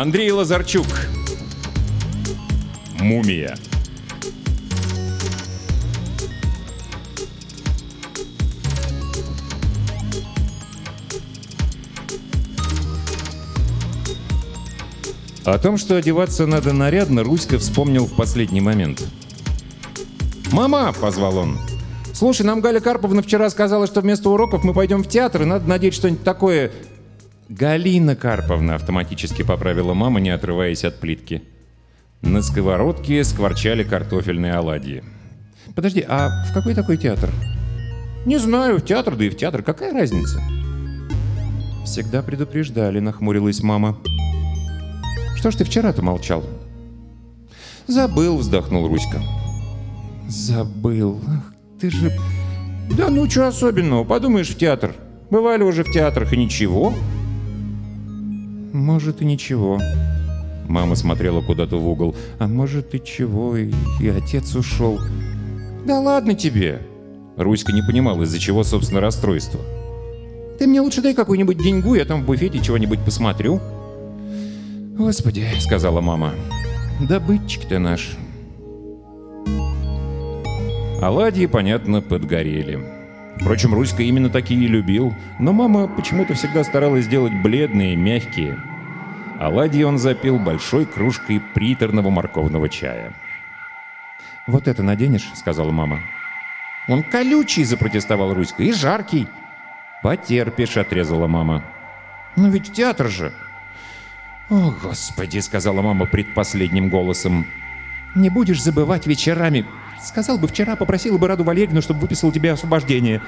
Андрей Лазарчук. Мумия. О том, что одеваться надо нарядно, Руська вспомнил в последний момент. «Мама!» — позвал он. «Слушай, нам Галя Карповна вчера сказала, что вместо уроков мы пойдем в театр, и надо надеть что-нибудь такое...» «Галина Карповна», — автоматически поправила мама, не отрываясь от плитки. На сковородке скворчали картофельные оладьи. «Подожди, а в какой такой театр?» «Не знаю, в театр, да и в театр. Какая разница?» «Всегда предупреждали», — нахмурилась мама. «Что ж ты вчера-то молчал?» «Забыл», — вздохнул Руська. «Забыл. Ах, ты же...» «Да ну, что особенного? Подумаешь, в театр. Бывали уже в театрах, и ничего». «Может, и ничего». Мама смотрела куда-то в угол. «А может, и чего, и, и отец ушел». «Да ладно тебе!» Руська не понимал, из-за чего, собственно, расстройство. «Ты мне лучше дай какую-нибудь деньгу, я там в буфете чего-нибудь посмотрю». «Господи», — сказала мама, — «добытчик ты наш». Оладьи, понятно, подгорели. Впрочем, Руська именно такие любил, но мама почему-то всегда старалась сделать бледные, мягкие. Оладьи он запил большой кружкой приторного морковного чая. «Вот это наденешь?» — сказала мама. «Он колючий!» — запротестовал Руська. «И жаркий!» «Потерпишь!» — отрезала мама. «Ну ведь театр же!» «О, Господи!» — сказала мама предпоследним голосом. «Не будешь забывать вечерами. Сказал бы вчера, попросила бы Раду Валерьевну, чтобы выписал тебе освобождение».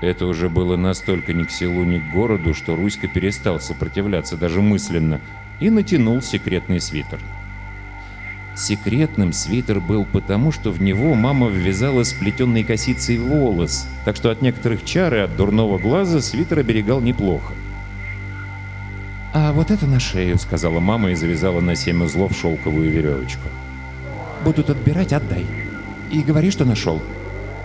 Это уже было настолько ни к селу, ни к городу, что Руська перестал сопротивляться даже мысленно и натянул секретный свитер. Секретным свитер был потому, что в него мама ввязала сплетенной косицей волос, так что от некоторых чар и от дурного глаза свитер оберегал неплохо. «А вот это на шею», — сказала мама и завязала на семь узлов шелковую веревочку. «Будут отбирать, отдай. И говори, что нашел».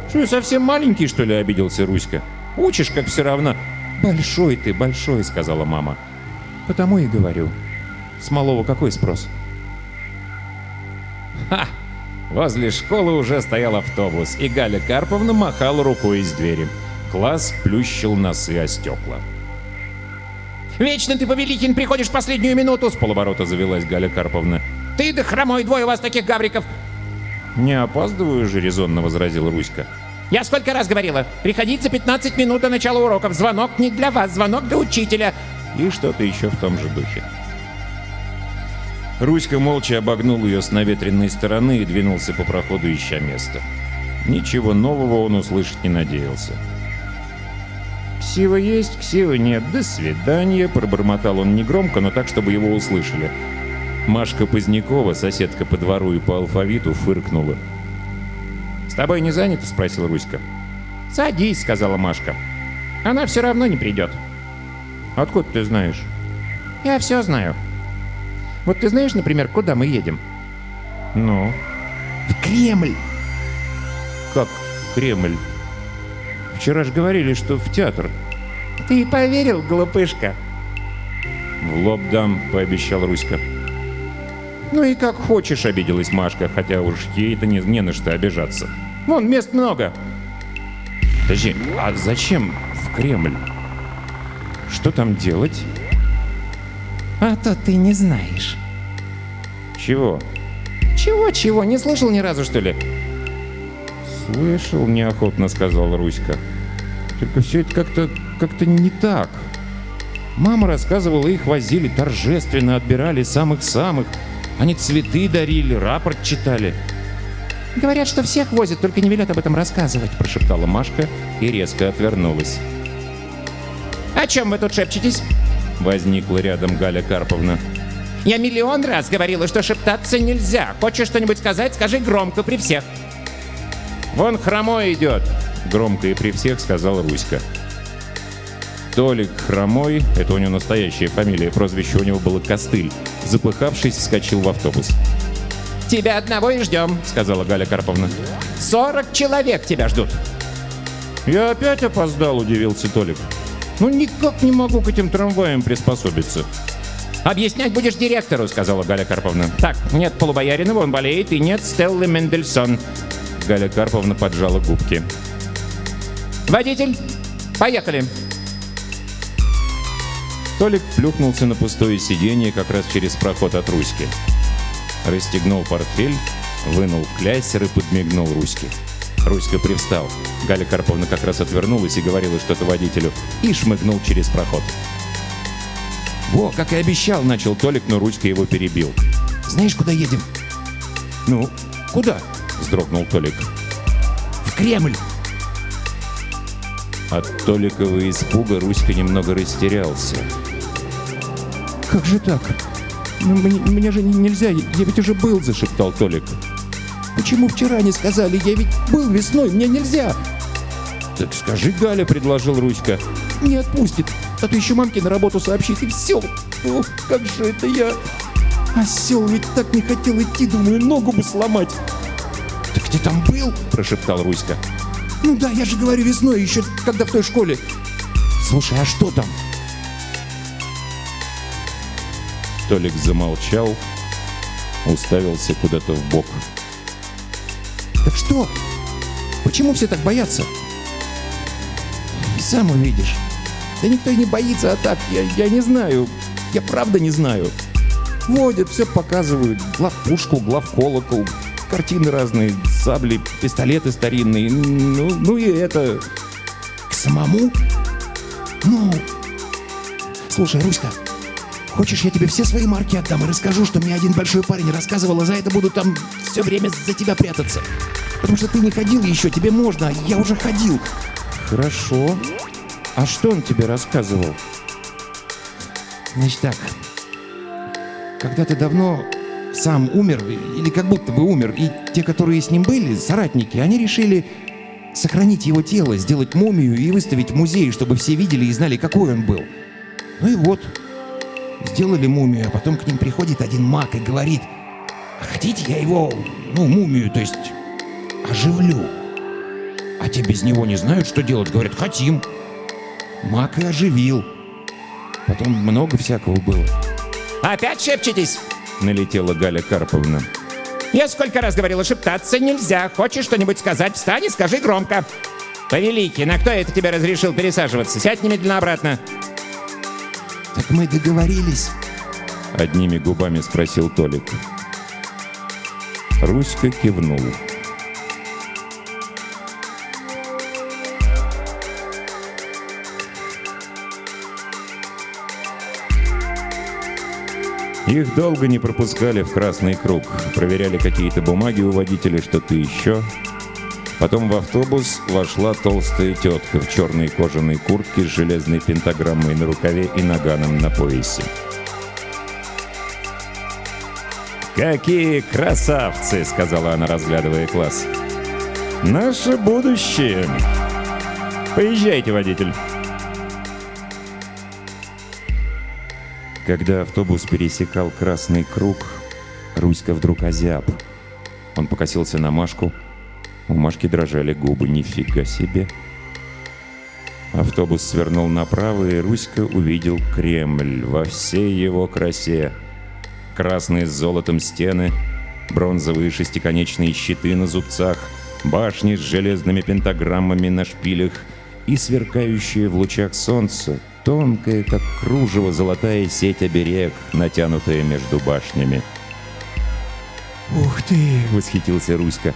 «Что, совсем маленький, что ли?» — обиделся Руська. «Учишь, как все равно». «Большой ты, большой», — сказала мама. «Потому и говорю. С малого какой спрос?» Ха! Возле школы уже стоял автобус, и Галя Карповна махала рукой из двери. Класс плющил носы о стекла. Вечно ты, Повелихин, приходишь в последнюю минуту, с полоборота завелась Галя Карповна. Ты да хромой, двое у вас таких гавриков. Не опаздываю же, резонно возразил Руська. Я сколько раз говорила, приходить за 15 минут до начала уроков. Звонок не для вас, звонок для учителя. И что-то еще в том же духе. Руська молча обогнул ее с наветренной стороны и двинулся по проходу, ища место. Ничего нового он услышать не надеялся. «Ксива есть, ксива нет, до свидания», — пробормотал он негромко, но так, чтобы его услышали. Машка Позднякова, соседка по двору и по алфавиту, фыркнула. «С тобой не занято?» — спросил Руська. «Садись», — сказала Машка. «Она все равно не придет». «Откуда ты знаешь?» «Я все знаю». Вот ты знаешь, например, куда мы едем? Ну? В Кремль. Как в Кремль? Вчера же говорили, что в театр. Ты поверил, глупышка? В лоб дам, пообещал Руська. Ну и как хочешь, обиделась Машка, хотя уж ей-то не, не на что обижаться. Вон, мест много. Подожди, а зачем в Кремль? Что там делать? А то ты не знаешь. Чего? Чего-чего? Не слышал ни разу, что ли? Слышал, неохотно сказал Руська. Только все это как-то как-то не так. Мама рассказывала, их возили торжественно, отбирали самых-самых. Они цветы дарили, рапорт читали. «Говорят, что всех возят, только не велят об этом рассказывать», — прошептала Машка и резко отвернулась. «О чем вы тут шепчетесь?» Возникла рядом Галя Карповна. «Я миллион раз говорила, что шептаться нельзя. Хочешь что-нибудь сказать, скажи громко при всех». «Вон хромой идет!» — громко и при всех сказал Руська. Толик Хромой, это у него настоящая фамилия, прозвище у него было Костыль, запыхавшись, вскочил в автобус. «Тебя одного и ждем», — сказала Галя Карповна. «Сорок человек тебя ждут». «Я опять опоздал», — удивился Толик. «Ну никак не могу к этим трамваям приспособиться». «Объяснять будешь директору», — сказала Галя Карповна. «Так, нет Полубояринова, он болеет, и нет Стеллы Мендельсон». Галя Карповна поджала губки. «Водитель, поехали!» Толик плюхнулся на пустое сиденье как раз через проход от Руськи. Расстегнул портфель, вынул кляйсер и подмигнул Руське. Руська привстал. Галя Карповна как раз отвернулась и говорила что-то водителю и шмыгнул через проход. «Во, как и обещал!» — начал Толик, но Руська его перебил. «Знаешь, куда едем?» «Ну, куда?» — вздрогнул Толик. «В Кремль!» От Толикова испуга Руська немного растерялся. «Как же так? Ну, мне, мне же нельзя, я ведь уже был!» — зашептал Толик. «Почему вчера не сказали? Я ведь был весной, мне нельзя!» «Так скажи, Галя», — предложил Руська. «Не отпустит, а то еще мамке на работу сообщит, и все! Ох, как же это я! Осел ведь так не хотел идти, думаю, ногу бы сломать!» «Так ты там был?» — прошептал Руська. «Ну да, я же говорю весной, еще когда в той школе!» «Слушай, а что там?» Толик замолчал, уставился куда-то в бок. «Так что? Почему все так боятся?» «Сам увидишь. Да никто и не боится, а так, я, я не знаю. Я правда не знаю. Водят, все показывают. Главпушку, главколокол, картины разные, сабли, пистолеты старинные. Ну, ну и это... К самому? Ну... Слушай, Руська, хочешь, я тебе все свои марки отдам и расскажу, что мне один большой парень рассказывал, а за это буду там все время за тебя прятаться. Потому что ты не ходил еще, тебе можно, а я уже ходил. Хорошо. А что он тебе рассказывал? Значит так, когда-то давно сам умер, или как будто бы умер, и те, которые с ним были, соратники, они решили сохранить его тело, сделать мумию и выставить в музее, чтобы все видели и знали, какой он был. Ну и вот, сделали мумию, а потом к ним приходит один маг и говорит, а хотите я его, ну, мумию, то есть оживлю? А те без него не знают, что делать, говорят, хотим. Маг и оживил. Потом много всякого было. «Опять шепчетесь?» — налетела Галя Карповна. «Я сколько раз говорила, шептаться нельзя. Хочешь что-нибудь сказать, встань и скажи громко». «Повеликий, на кто это тебе разрешил пересаживаться? Сядь немедленно обратно». «Так мы договорились?» — одними губами спросил Толик. Руська кивнул. Их долго не пропускали в красный круг. Проверяли какие-то бумаги у водителя, что-то еще. Потом в автобус вошла толстая тетка в черной кожаной куртке с железной пентаграммой на рукаве и наганом на поясе. «Какие красавцы!» — сказала она, разглядывая класс. «Наше будущее!» «Поезжайте, водитель!» Когда автобус пересекал красный круг, Руська вдруг озяб. Он покосился на Машку. У Машки дрожали губы. Нифига себе. Автобус свернул направо, и Руська увидел Кремль во всей его красе. Красные с золотом стены, бронзовые шестиконечные щиты на зубцах, башни с железными пентаграммами на шпилях и сверкающие в лучах солнца тонкая, как кружево, золотая сеть оберег, натянутая между башнями. «Ух ты!» — восхитился Руська.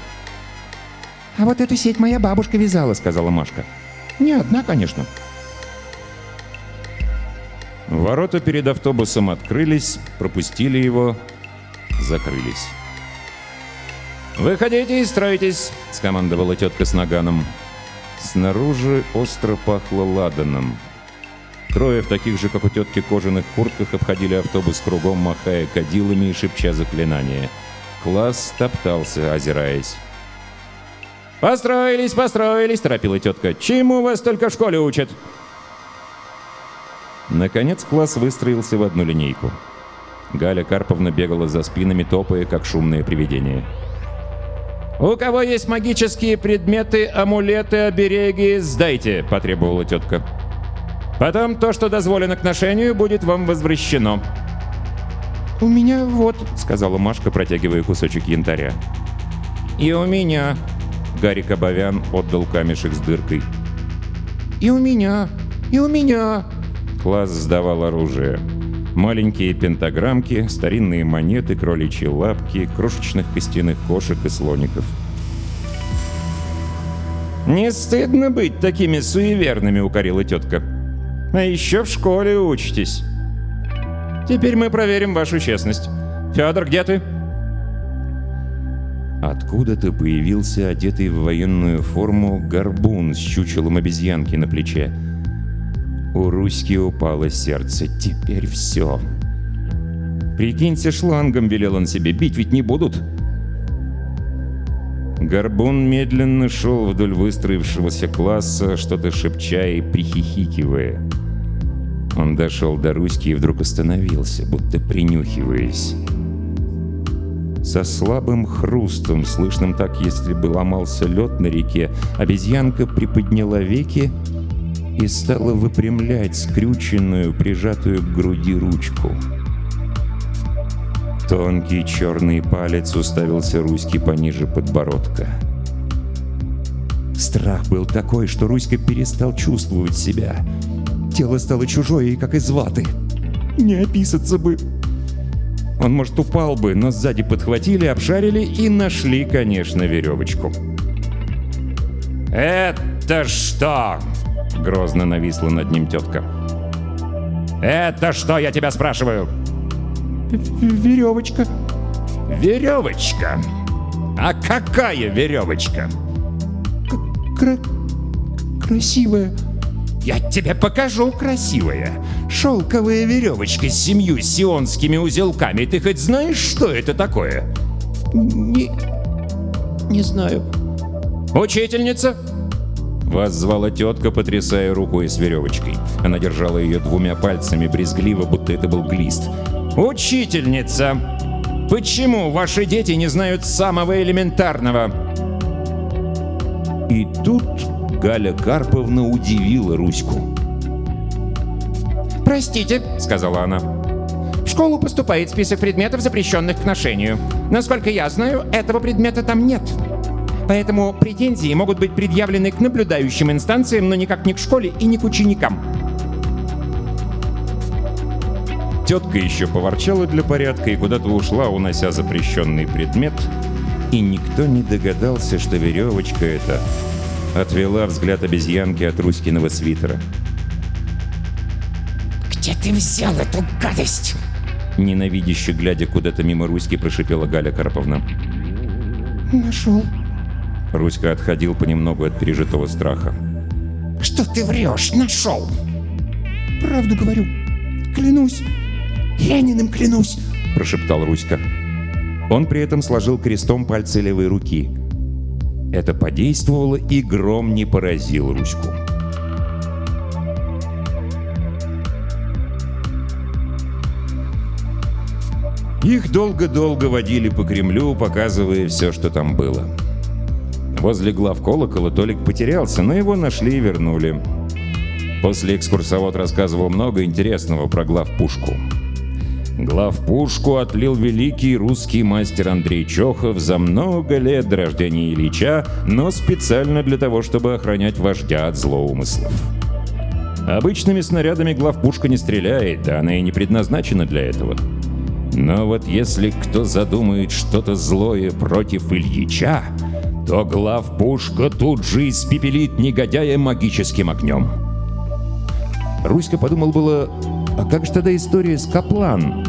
«А вот эту сеть моя бабушка вязала», — сказала Машка. «Не одна, конечно». Ворота перед автобусом открылись, пропустили его, закрылись. «Выходите и стройтесь!» — скомандовала тетка с наганом. Снаружи остро пахло ладаном. Трое в таких же, как у тетки, кожаных куртках обходили автобус кругом, махая кадилами и шепча заклинания. Класс топтался, озираясь. «Построились, построились!» – торопила тетка. «Чему вас только в школе учат?» Наконец класс выстроился в одну линейку. Галя Карповна бегала за спинами, топая, как шумное привидение. «У кого есть магические предметы, амулеты, обереги, сдайте!» – потребовала тетка. «Потом то, что дозволено к ношению, будет вам возвращено. У меня вот... — сказала Машка, протягивая кусочек янтаря. «И у меня!» — Гарик Абовян отдал камешек с дыркой. И у меня. И у меня. Класс сдавал оружие. Маленькие пентаграммки, старинные монеты, кроличьи лапки, крошечных костяных кошек и слоников. «Не стыдно быть такими суеверными», — укорила тетка. «А еще в школе учитесь. Теперь мы проверим вашу честность. Федор, где ты?» Откуда-то появился одетый в военную форму горбун с чучелом обезьянки на плече. У Руськи упало сердце. Теперь все. «Прикинься, шлангом», — велел он себе, — «бить ведь не будут». Горбун медленно шел вдоль выстроившегося класса, что-то шепча и прихихикивая. Он дошел до Руськи и вдруг остановился, будто принюхиваясь. Со слабым хрустом, слышным так, если бы ломался лед на реке, обезьянка приподняла веки и стала выпрямлять скрюченную, прижатую к груди ручку. Тонкий черный палец уставился Руське пониже подбородка. Страх был такой, что Руська перестал чувствовать себя. Тело стало чужое и как из ваты. Не описаться бы. Он, может, упал бы, но сзади подхватили, обшарили и нашли, конечно, веревочку. «Это что?» — грозно нависла над ним тетка. «Это что, я тебя спрашиваю?» Веревочка. «Веревочка? А какая веревочка?» Кра... Красивая. «Я тебе покажу, красивая. Шелковая веревочка с семью сионскими узелками. Ты хоть знаешь, что это такое?» Не... Не знаю. «Учительница?» Вас звала тетка, потрясая рукой с веревочкой. Она держала ее двумя пальцами брезгливо, будто это был глист. «Учительница! Почему ваши дети не знают самого элементарного?» И тут Галя Карповна удивила Руську. «Простите», — Сказала она. в школу поступает список предметов, запрещенных к ношению. Насколько я знаю, этого предмета там нет. Поэтому претензии могут быть предъявлены к наблюдающим инстанциям, но никак не к школе и не к ученикам. Тетка еще поворчала для порядка и куда-то ушла, унося запрещенный предмет. И никто не догадался, что веревочка эта отвела взгляд обезьянки от Руськиного свитера. «Где ты взял эту гадость?» Ненавидяще глядя куда-то мимо Руськи, прошипела Галя Карповна. Нашел. Руська отходил понемногу от пережитого страха. «Что ты врешь? Нашел!» Правду говорю. Клянусь. Лениным клянусь. Прошептал Руська. Он при этом сложил крестом пальцы левой руки. Это подействовало, и гром не поразил Руську. Их долго-долго водили по Кремлю, показывая все, что там было. Возле глав колокола Толик потерялся, но его нашли и вернули. После экскурсовод рассказывал много интересного про главпушку. Главпушку отлил великий русский мастер Андрей Чохов за много лет до рождения Ильича, но специально для того, чтобы охранять вождя от злоумыслов. Обычными снарядами главпушка не стреляет, да она и не предназначена для этого. Но вот если кто задумает что-то злое против Ильича, то главпушка тут же испепелит негодяя магическим огнем. Руська подумал было, а как же тогда история с Каплан?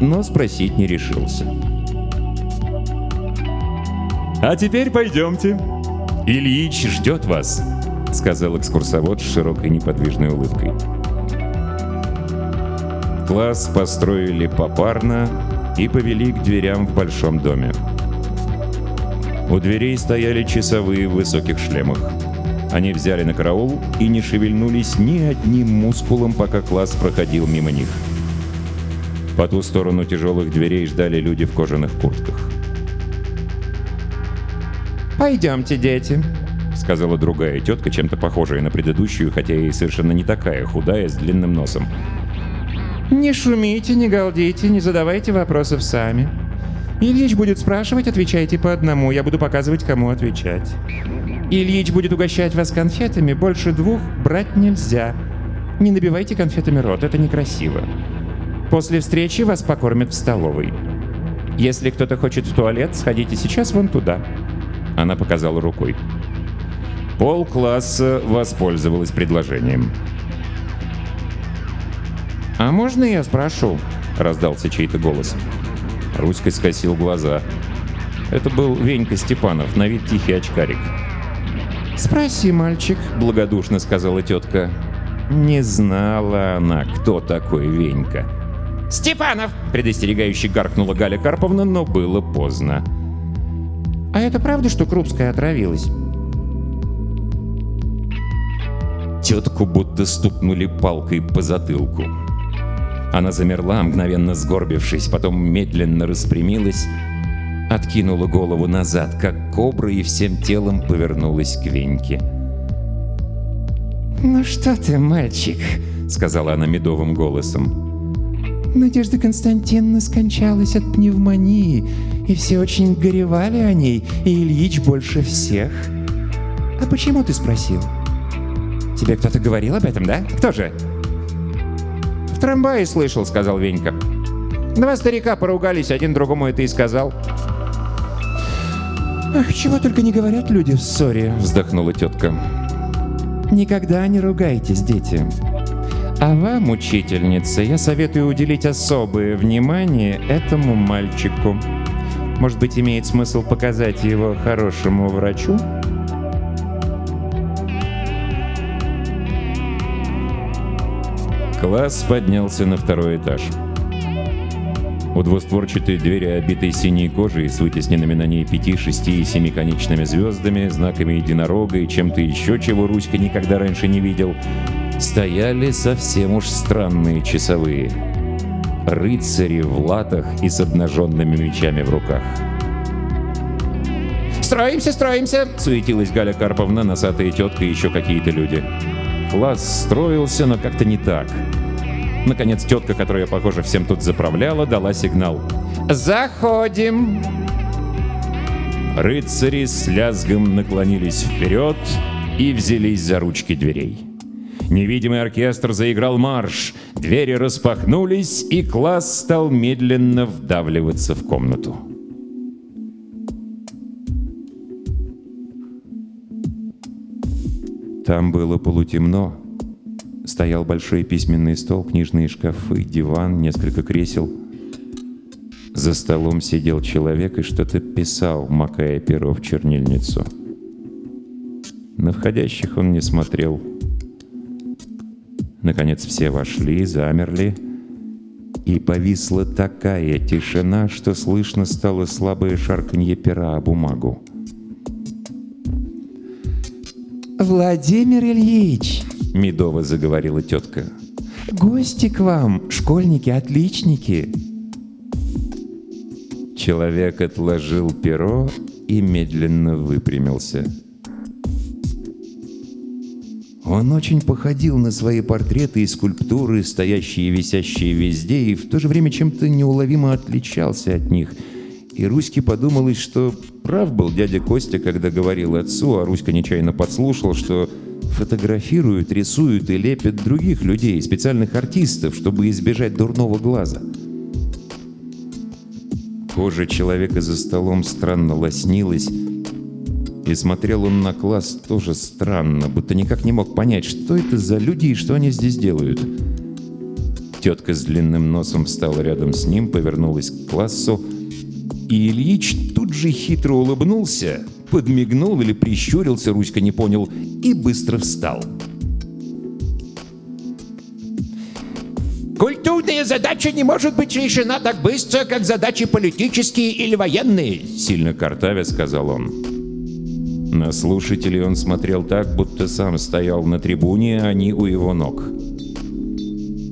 Но спросить не решился. «А теперь пойдемте. Ильич ждет вас», — сказал экскурсовод с широкой неподвижной улыбкой. Класс построили попарно и повели к дверям в большом доме. У дверей стояли часовые в высоких шлемах. Они взяли на караул и не шевельнулись ни одним мускулом, пока класс проходил мимо них. По ту сторону тяжелых дверей ждали люди в кожаных куртках. «Пойдемте, дети», — сказала другая тетка, чем-то похожая на предыдущую, хотя и совершенно не такая, худая, с длинным носом. Не шумите, не галдите, не задавайте вопросов сами. Ильич будет спрашивать, отвечайте по одному, я буду показывать, кому отвечать. Ильич будет угощать вас конфетами, больше двух брать нельзя. Не набивайте конфетами рот, это некрасиво. После встречи вас покормят в столовой. Если кто-то хочет в туалет, сходите сейчас вон туда. Она показала рукой. Пол класса воспользовалась предложением. «А можно я спрошу?» — раздался чей-то голос. Руська скосил глаза. Это был Венька Степанов, на вид тихий очкарик. «Спроси, мальчик», — благодушно сказала тетка. Не знала она, кто такой Венька. «Степанов!» — предостерегающе гаркнула Галя Карповна, но было поздно. «А это правда, что Крупская отравилась?» Тетку будто стукнули палкой по затылку. Она замерла, мгновенно сгорбившись, потом медленно распрямилась, откинула голову назад, как кобра, и всем телом повернулась к Веньке. «Ну что ты, мальчик?» — сказала она медовым голосом. Надежда Константиновна скончалась от пневмонии, и все очень горевали о ней, и Ильич больше всех. А почему ты спросил? Тебе кто-то говорил об этом, да? Кто же? В трамвае слышал, сказал Венька. Два старика поругались, один другому это и сказал. Ах, чего только не говорят люди в ссоре, вздохнула тетка. Никогда не ругайтесь, дети. А вам, учительница, я советую уделить особое внимание этому мальчику. Может быть, имеет смысл показать его хорошему врачу? Класс поднялся на второй этаж. У двустворчатой двери, обитой синей кожей с вытесненными на ней пяти, шести и семиконечными звездами, знаками единорога и чем-то еще, чего Руська никогда раньше не видел, стояли совсем уж странные часовые. Рыцари в латах и с обнаженными мечами в руках. «Строимся, строимся!» — суетилась Галя Карповна, носатая тетка и еще какие-то люди. Класс строился, но как-то не так. Наконец, тетка, которая, похоже, всем тут заправляла, дала сигнал. «Заходим!» Рыцари с лязгом наклонились вперед и взялись за ручки дверей. Невидимый оркестр заиграл марш, двери распахнулись, и класс стал медленно вдавливаться в комнату. Там было полутемно. Стоял большой письменный стол, книжные шкафы, диван, несколько кресел. За столом сидел человек и что-то писал, макая перо в чернильницу. На входящих он не смотрел. Наконец все вошли, замерли, и повисла такая тишина, что слышно стало слабое шарканье пера о бумагу. «Владимир Ильич!» — медово заговорила тетка. «Гости к вам, школьники, отличники!» Человек отложил перо и медленно выпрямился. Он очень походил на свои портреты и скульптуры, стоящие и висящие везде, и в то же время чем-то неуловимо отличался от них. И Руське подумалось, что прав был дядя Костя, когда говорил отцу, а Руська нечаянно подслушал, что фотографируют, рисуют и лепят других людей, специальных артистов, чтобы избежать дурного глаза. Кожа человека за столом странно лоснилась, и смотрел он на класс тоже странно, будто никак не мог понять, что это за люди и что они здесь делают. Тетка с длинным носом встала рядом с ним, повернулась к классу, и Ильич тут же хитро улыбнулся, подмигнул или прищурился, Руська не понял, и быстро встал. «Культурная задача не может быть решена так быстро, как задачи политические или военные», сильно картавя сказал он. На слушателей он смотрел так, будто сам стоял на трибуне, а не у его ног.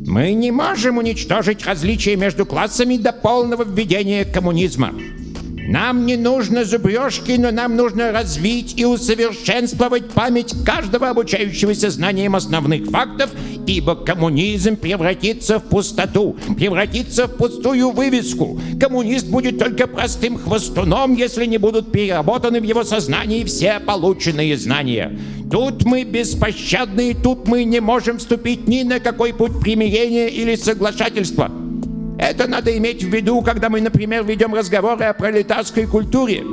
«Мы не можем уничтожить различия между классами до полного введения коммунизма. Нам не нужно зубрежки, но нам нужно развить и усовершенствовать память каждого обучающегося знанием основных фактов, ибо коммунизм превратится в пустоту, превратится в пустую вывеску. Коммунист будет только простым хвостуном, если не будут переработаны в его сознании все полученные знания. Тут мы беспощадны, тут мы не можем вступить ни на какой путь примирения или соглашательства. Это надо иметь в виду, когда мы, например, ведем разговоры о пролетарской культуре.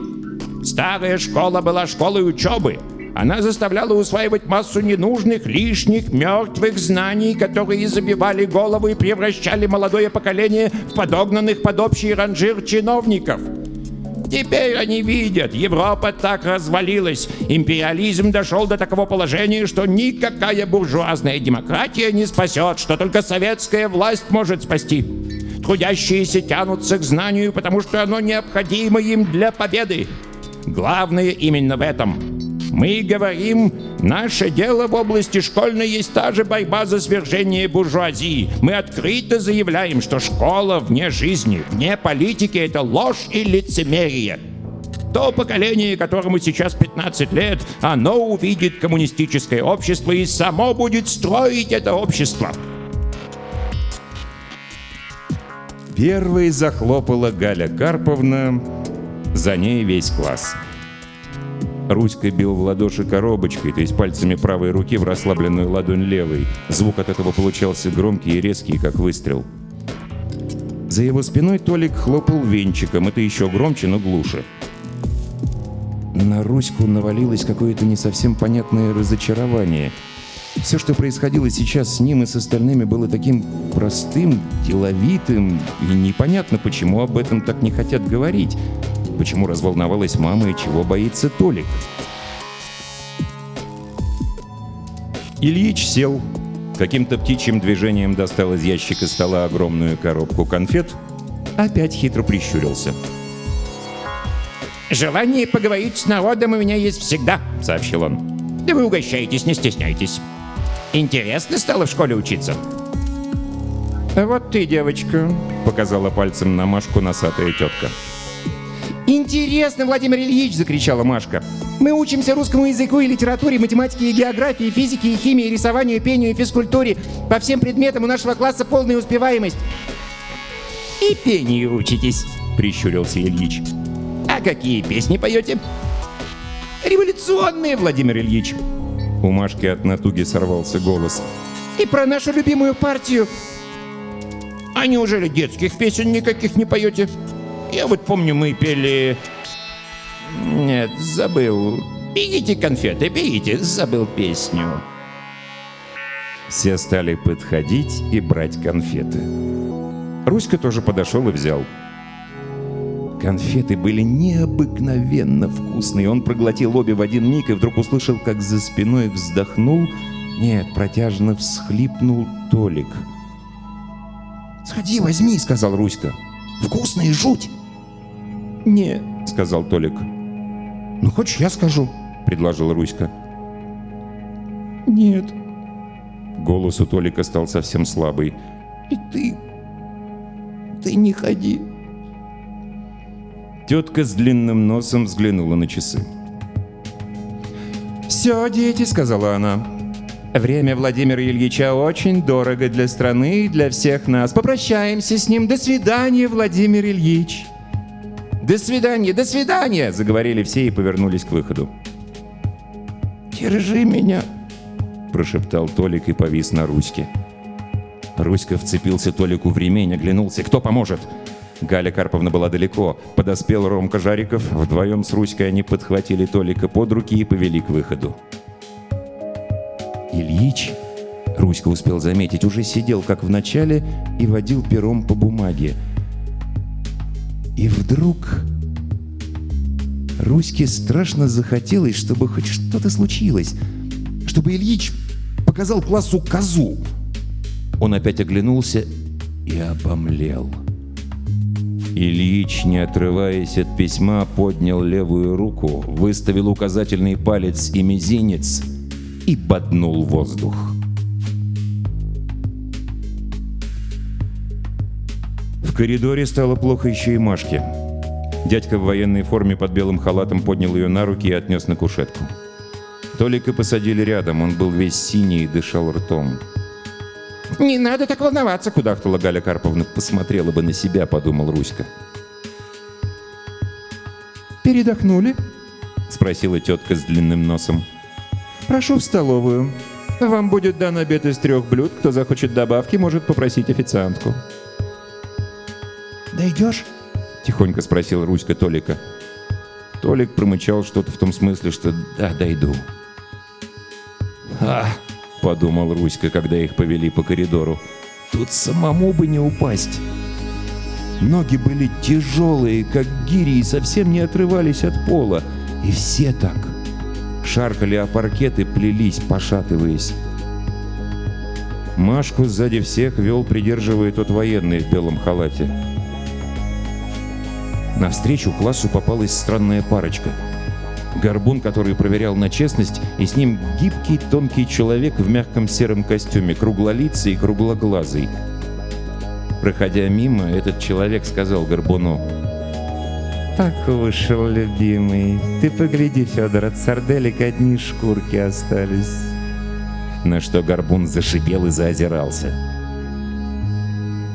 Старая школа была школой учебы. Она заставляла усваивать массу ненужных, лишних, мертвых знаний, которые забивали голову и превращали молодое поколение в подогнанных под общий ранжир чиновников. Теперь они видят, Европа так развалилась, империализм дошел до такого положения, что никакая буржуазная демократия не спасет, что только советская власть может спасти. Трудящиеся тянутся к знанию, потому что оно необходимо им для победы. Главное именно в этом. Мы говорим, наше дело в области школьной есть та же борьба за свержение буржуазии. Мы открыто заявляем, что школа вне жизни, вне политики – это ложь и лицемерие. То поколение, которому сейчас 15 лет, оно увидит коммунистическое общество и само будет строить это общество. Первой захлопала Галя Карповна, за ней весь класс. Руська бил в ладоши коробочкой, то есть пальцами правой руки в расслабленную ладонь левой. Звук от этого получался громкий и резкий, как выстрел. За его спиной Толик хлопал венчиком, это еще громче, но глуше. На Руську навалилось какое-то не совсем понятное разочарование. Все, что происходило сейчас с ним и с остальными, было таким простым, деловитым, и непонятно, почему об этом так не хотят говорить. Почему разволновалась мама и чего боится Толик? Ильич сел, каким-то птичьим движением достал из ящика стола огромную коробку конфет, опять хитро прищурился. «Желание поговорить с народом у меня есть всегда», — сообщил он. «Да вы угощаетесь, не стесняйтесь. Интересно стало в школе учиться?» «Вот ты, девочка», — показала пальцем на Машку носатая тетка. «Интересно, Владимир Ильич!» — закричала Машка. «Мы учимся русскому языку и литературе, математике и географии, физике и химии, рисованию, пению и физкультуре. По всем предметам у нашего класса полная успеваемость». «И пению учитесь», — прищурился Ильич. «А какие песни поете?» «Революционные, Владимир Ильич!» У Машки от натуги сорвался голос. «И про нашу любимую партию!» «А неужели детских песен никаких не поете?» Я вот помню, мы пели... Нет, забыл. Берите конфеты, берите, забыл песню. Все стали подходить и брать конфеты. Руська тоже подошел и взял. Конфеты были необыкновенно вкусные. Он проглотил обе в один миг и вдруг услышал, как за спиной вздохнул, нет, протяжно всхлипнул Толик. «Сходи, возьми», — сказал Руська. «Вкусные жуть!» «Не», — сказал Толик. «Ну, хочешь, я скажу?» — предложил Руська. «Нет». Голос у Толика стал совсем слабый. «И ты... ты не ходи». Тетка с длинным носом взглянула на часы. «Все, дети», — сказала она. «Время Владимира Ильича очень дорого для страны и для всех нас. Попрощаемся с ним. До свидания, Владимир Ильич». «До свидания, до свидания!» — заговорили все и повернулись к выходу. «Держи меня!» — прошептал Толик и повис на Руське. Руська вцепился Толику в ремень, оглянулся. «Кто поможет?» Галя Карповна была далеко. Подоспел Ромка Жариков. Вдвоем с Руськой они подхватили Толика под руки и повели к выходу. Ильич, Руська успел заметить, уже сидел, как в начале, и водил пером по бумаге. И вдруг Руське страшно захотелось, чтобы хоть что-то случилось, чтобы Ильич показал классу козу. Он опять оглянулся и обомлел. Ильич, не отрываясь от письма, поднял левую руку, выставил указательный палец и мизинец и боднул воздух. В коридоре стало плохо еще и Машке. Дядька в военной форме под белым халатом поднял ее на руки и отнес на кушетку. Толика посадили рядом, он был весь синий и дышал ртом. «Не надо так волноваться!» Кудахтала Галя Карповна. Посмотрела бы на себя, подумал Руська. «Передохнули?» Спросила тетка с длинным носом. «Прошу в столовую. Вам будет дан обед из трех блюд. Кто захочет добавки, может попросить официантку». Дойдешь? Тихонько спросил Руська Толика. Толик промычал что-то в том смысле, что «да, дойду». «А!» — подумал Руська, когда их повели по коридору. «Тут самому бы не упасть». Ноги были тяжелые, как гири, и совсем не отрывались от пола. И все так. Шаркали о паркет и плелись, пошатываясь. Машку сзади всех вел, придерживая тот военный в белом халате. Навстречу классу попалась странная парочка. Горбун, который проверял на честность, и с ним гибкий, тонкий человек в мягком сером костюме, круглолицый и круглоглазый. Проходя мимо, этот человек сказал Горбуну, «Покушал, любимый. Ты погляди, Федор, от сарделек одни шкурки остались». На что Горбун зашипел и заозирался.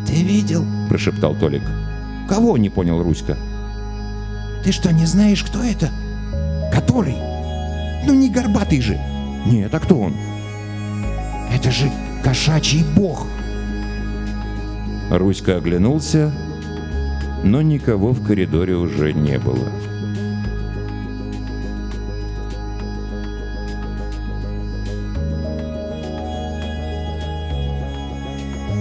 Ты видел? — прошептал Толик. «Кого?» — не понял Руська. Ты что, не знаешь, кто это? Который? Ну не горбатый же. «Нет, а кто он?» Это же кошачий бог. Руська оглянулся, но никого в коридоре уже не было.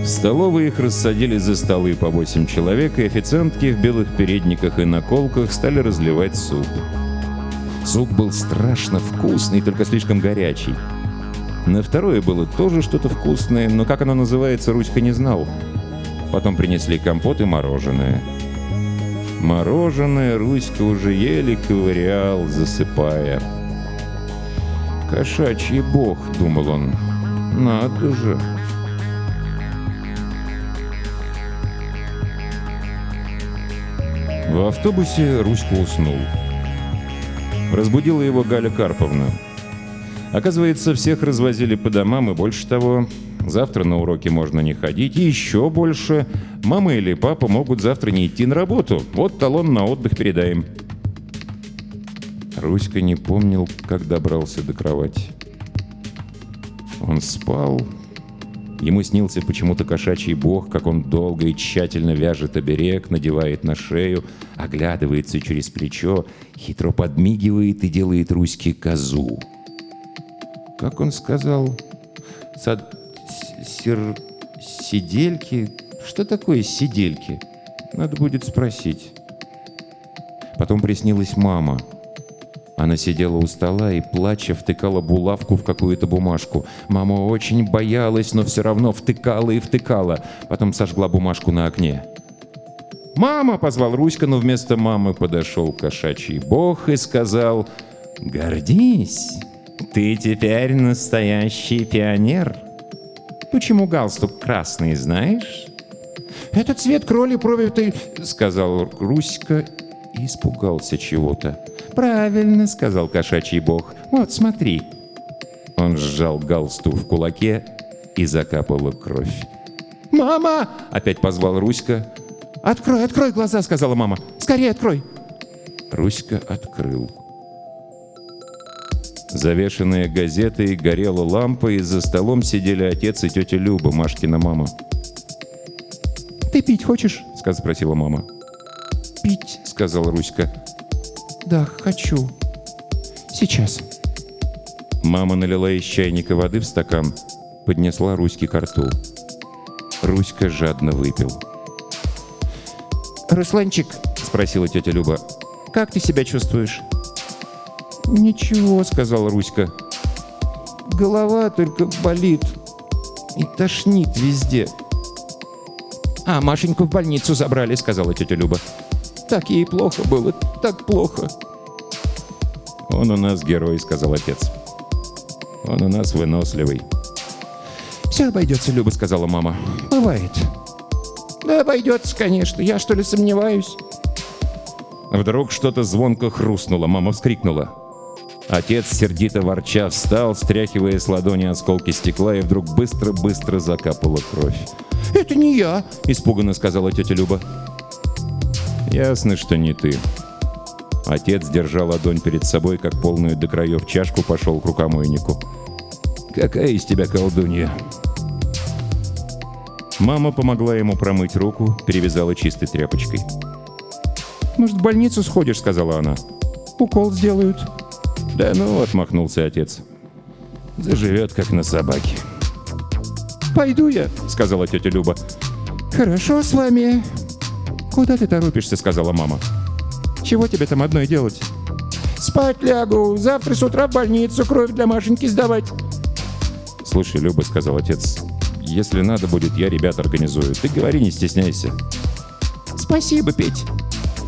В столовой их рассадили за столы по восемь человек, и официантки в белых передниках и наколках стали разливать суп. Суп был страшно вкусный, только слишком горячий. На второе было тоже что-то вкусное, но как оно называется, Руська не знал. Потом принесли компот и мороженое. Мороженое Руська уже еле ковырял, засыпая. «Кошачий бог», — думал он, — «надо же». В автобусе Руська уснул. Разбудила его Галя Карповна. Оказывается, всех развозили по домам, и больше того, завтра на уроки можно не ходить, и еще больше, мама или папа могут завтра не идти на работу. Вот талон на отдых передаем. Руська не помнил, как добрался до кровати. Он спал. Ему снился почему-то кошачий бог, как он долго и тщательно вяжет оберег, надевает на шею, оглядывается через плечо, хитро подмигивает и делает Руське козу. Как он сказал? Сад... Сер... Сидельки? Что такое сидельки? Надо будет спросить. Потом приснилась мама. Она сидела у стола и, плача, втыкала булавку в какую-то бумажку. Мама очень боялась, но все равно втыкала и втыкала. Потом сожгла бумажку на окне. «Мама!» — позвал Руська, но вместо мамы подошел кошачий бог и сказал «Гордись, ты теперь настоящий пионер. Почему галстук красный, знаешь?» «Это цвет кроли провитой», — сказал Руська и испугался чего-то. «Правильно», — сказал кошачий бог. «Вот, смотри». Он сжал галстук в кулаке и закапала кровь. «Мама!» — опять позвал Руська. «Открой, открой глаза!» — сказала мама. «Скорее открой!» Руська открыл. Завешенная газетой горела лампа, и за столом сидели отец и тетя Люба, Машкина мама. «Ты пить хочешь?» — спросила мама. «Пить», — сказал Руська. «Да, хочу. Сейчас». Мама налила из чайника воды в стакан, поднесла Руське ко рту. Руська жадно выпил. «Русланчик», — спросила тетя Люба, — «как ты себя чувствуешь?» «Ничего», — сказал Руська. «Голова только болит и тошнит везде». «А Машеньку в больницу забрали», — сказала тетя Люба. «Так ей плохо было, так плохо». «Он у нас герой», — сказал отец. «Он у нас выносливый». «Все обойдется, Люба», — сказала мама. «Бывает». «Да обойдется, конечно. Я что ли сомневаюсь?» Вдруг что-то звонко хрустнуло, мама вскрикнула. Отец, сердито ворча, встал, стряхивая с ладони осколки стекла, и вдруг быстро-быстро закапала кровь. «Это не я!» — испуганно сказала тетя Люба. «Ясно, что не ты». Отец держал ладонь перед собой, как полную до краев чашку, пошел к рукомойнику. «Какая из тебя колдунья?» Мама помогла ему промыть руку, перевязала чистой тряпочкой. «Может, в больницу сходишь?» — сказала она. «Укол сделают». «Да ну», — отмахнулся отец. «Заживет, как на собаке». «Пойду я», — сказала тетя Люба. «Хорошо с вами». «Куда ты торопишься?» — сказала мама. «Чего тебе там одной делать?» «Спать лягу. Завтра с утра в больницу кровь для Машеньки сдавать». «Слушай, Люба», — сказал отец, — «если надо будет, я ребят организую. Ты говори, не стесняйся». «Спасибо, Петь.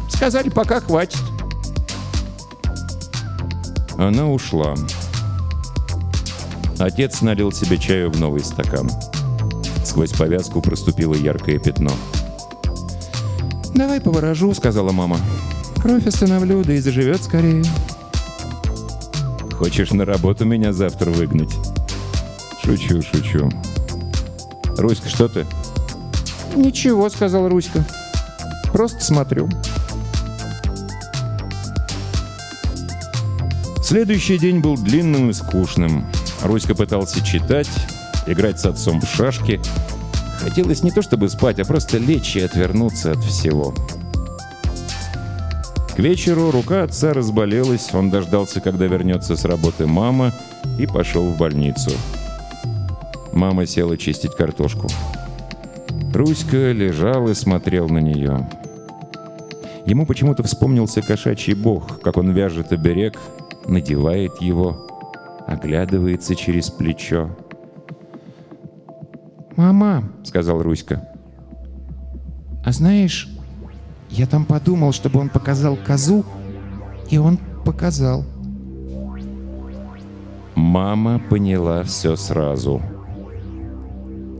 Сказали, пока хватит». Она ушла. Отец налил себе чаю в новый стакан. Сквозь повязку проступило яркое пятно. «Давай поворожу», — сказала мама. «Кровь остановлю, да и заживет скорее». «Хочешь на работу меня завтра выгнать?» «Шучу, шучу». «Руська, что ты?» «Ничего», — сказал Руська. «Просто смотрю». Следующий день был длинным и скучным. Руська пытался читать, играть с отцом в шашки. Хотелось не то чтобы спать, а просто лечь и отвернуться от всего. К вечеру рука отца разболелась, он дождался, когда вернется с работы мама, и пошел в больницу. Мама села чистить картошку. Руська лежал и смотрел на нее. Ему почему-то вспомнился кошачий бог, как он вяжет оберег, надевает его, оглядывается через плечо. «Мама», — сказал Руська. А знаешь, я там подумал, чтобы он показал козу, и он показал. Мама поняла все сразу.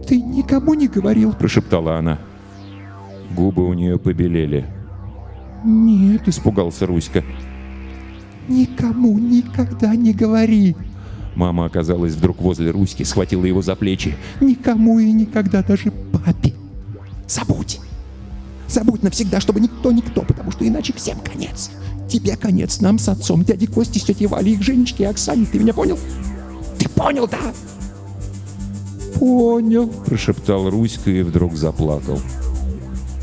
Ты никому не говорил? Прошептала она. Губы у нее побелели. Нет, Испугался Руська. никому никогда не говори. Мама оказалась вдруг возле Руськи, схватила его за плечи. Никому и никогда, даже папе. Забудь. Забудь навсегда, чтобы никто никто, потому что иначе всем конец. Тебе конец, нам с отцом, дяде Кости, с тетей Валей, их Женечке и Оксане. Ты меня понял? Ты понял, да? «Понял», — прошептал Руська и вдруг заплакал.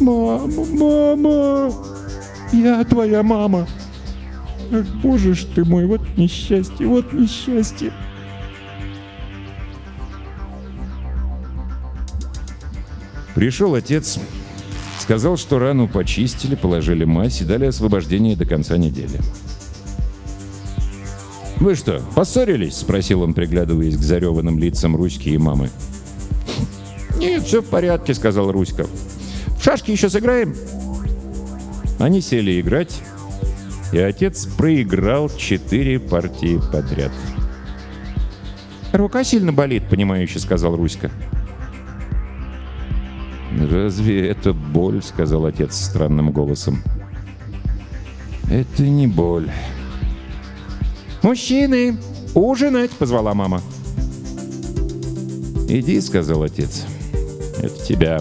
Мама, мама, я твоя мама. Ах, боже ж ты мой, вот несчастье, вот несчастье. Пришел отец, сказал, что рану почистили, положили мазь и дали освобождение до конца недели. «Вы что, поссорились?» — спросил он, приглядываясь к зареванным лицам Руськи и мамы. «Нет, все в порядке», — сказал Руська. «В шашки еще сыграем?» Они сели играть, и отец проиграл четыре партии подряд. «Рука сильно болит», — понимающе сказал Руська. «Разве это боль?» — сказал отец странным голосом. «Это не боль. «Мужчины, ужинать!» — позвала мама. Иди», — сказал отец. «Это тебя».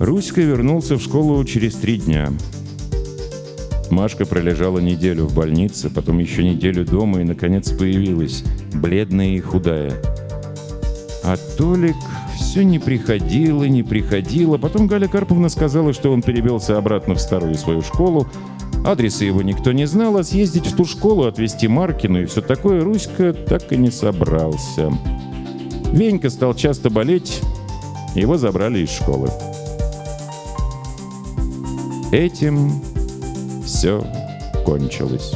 Руська вернулся в школу через три дня. Машка пролежала неделю в больнице, потом еще неделю дома и, наконец, появилась, бледная и худая. А Толик все не приходил и не приходил, а потом Галя Карповна сказала, что он перевелся обратно в старую свою школу, Адреса его никто не знал, а съездить в ту школу, отвезти Маркину и все такое Руська так и не собрался. Венька стал часто болеть, его забрали из школы. Этим все кончилось.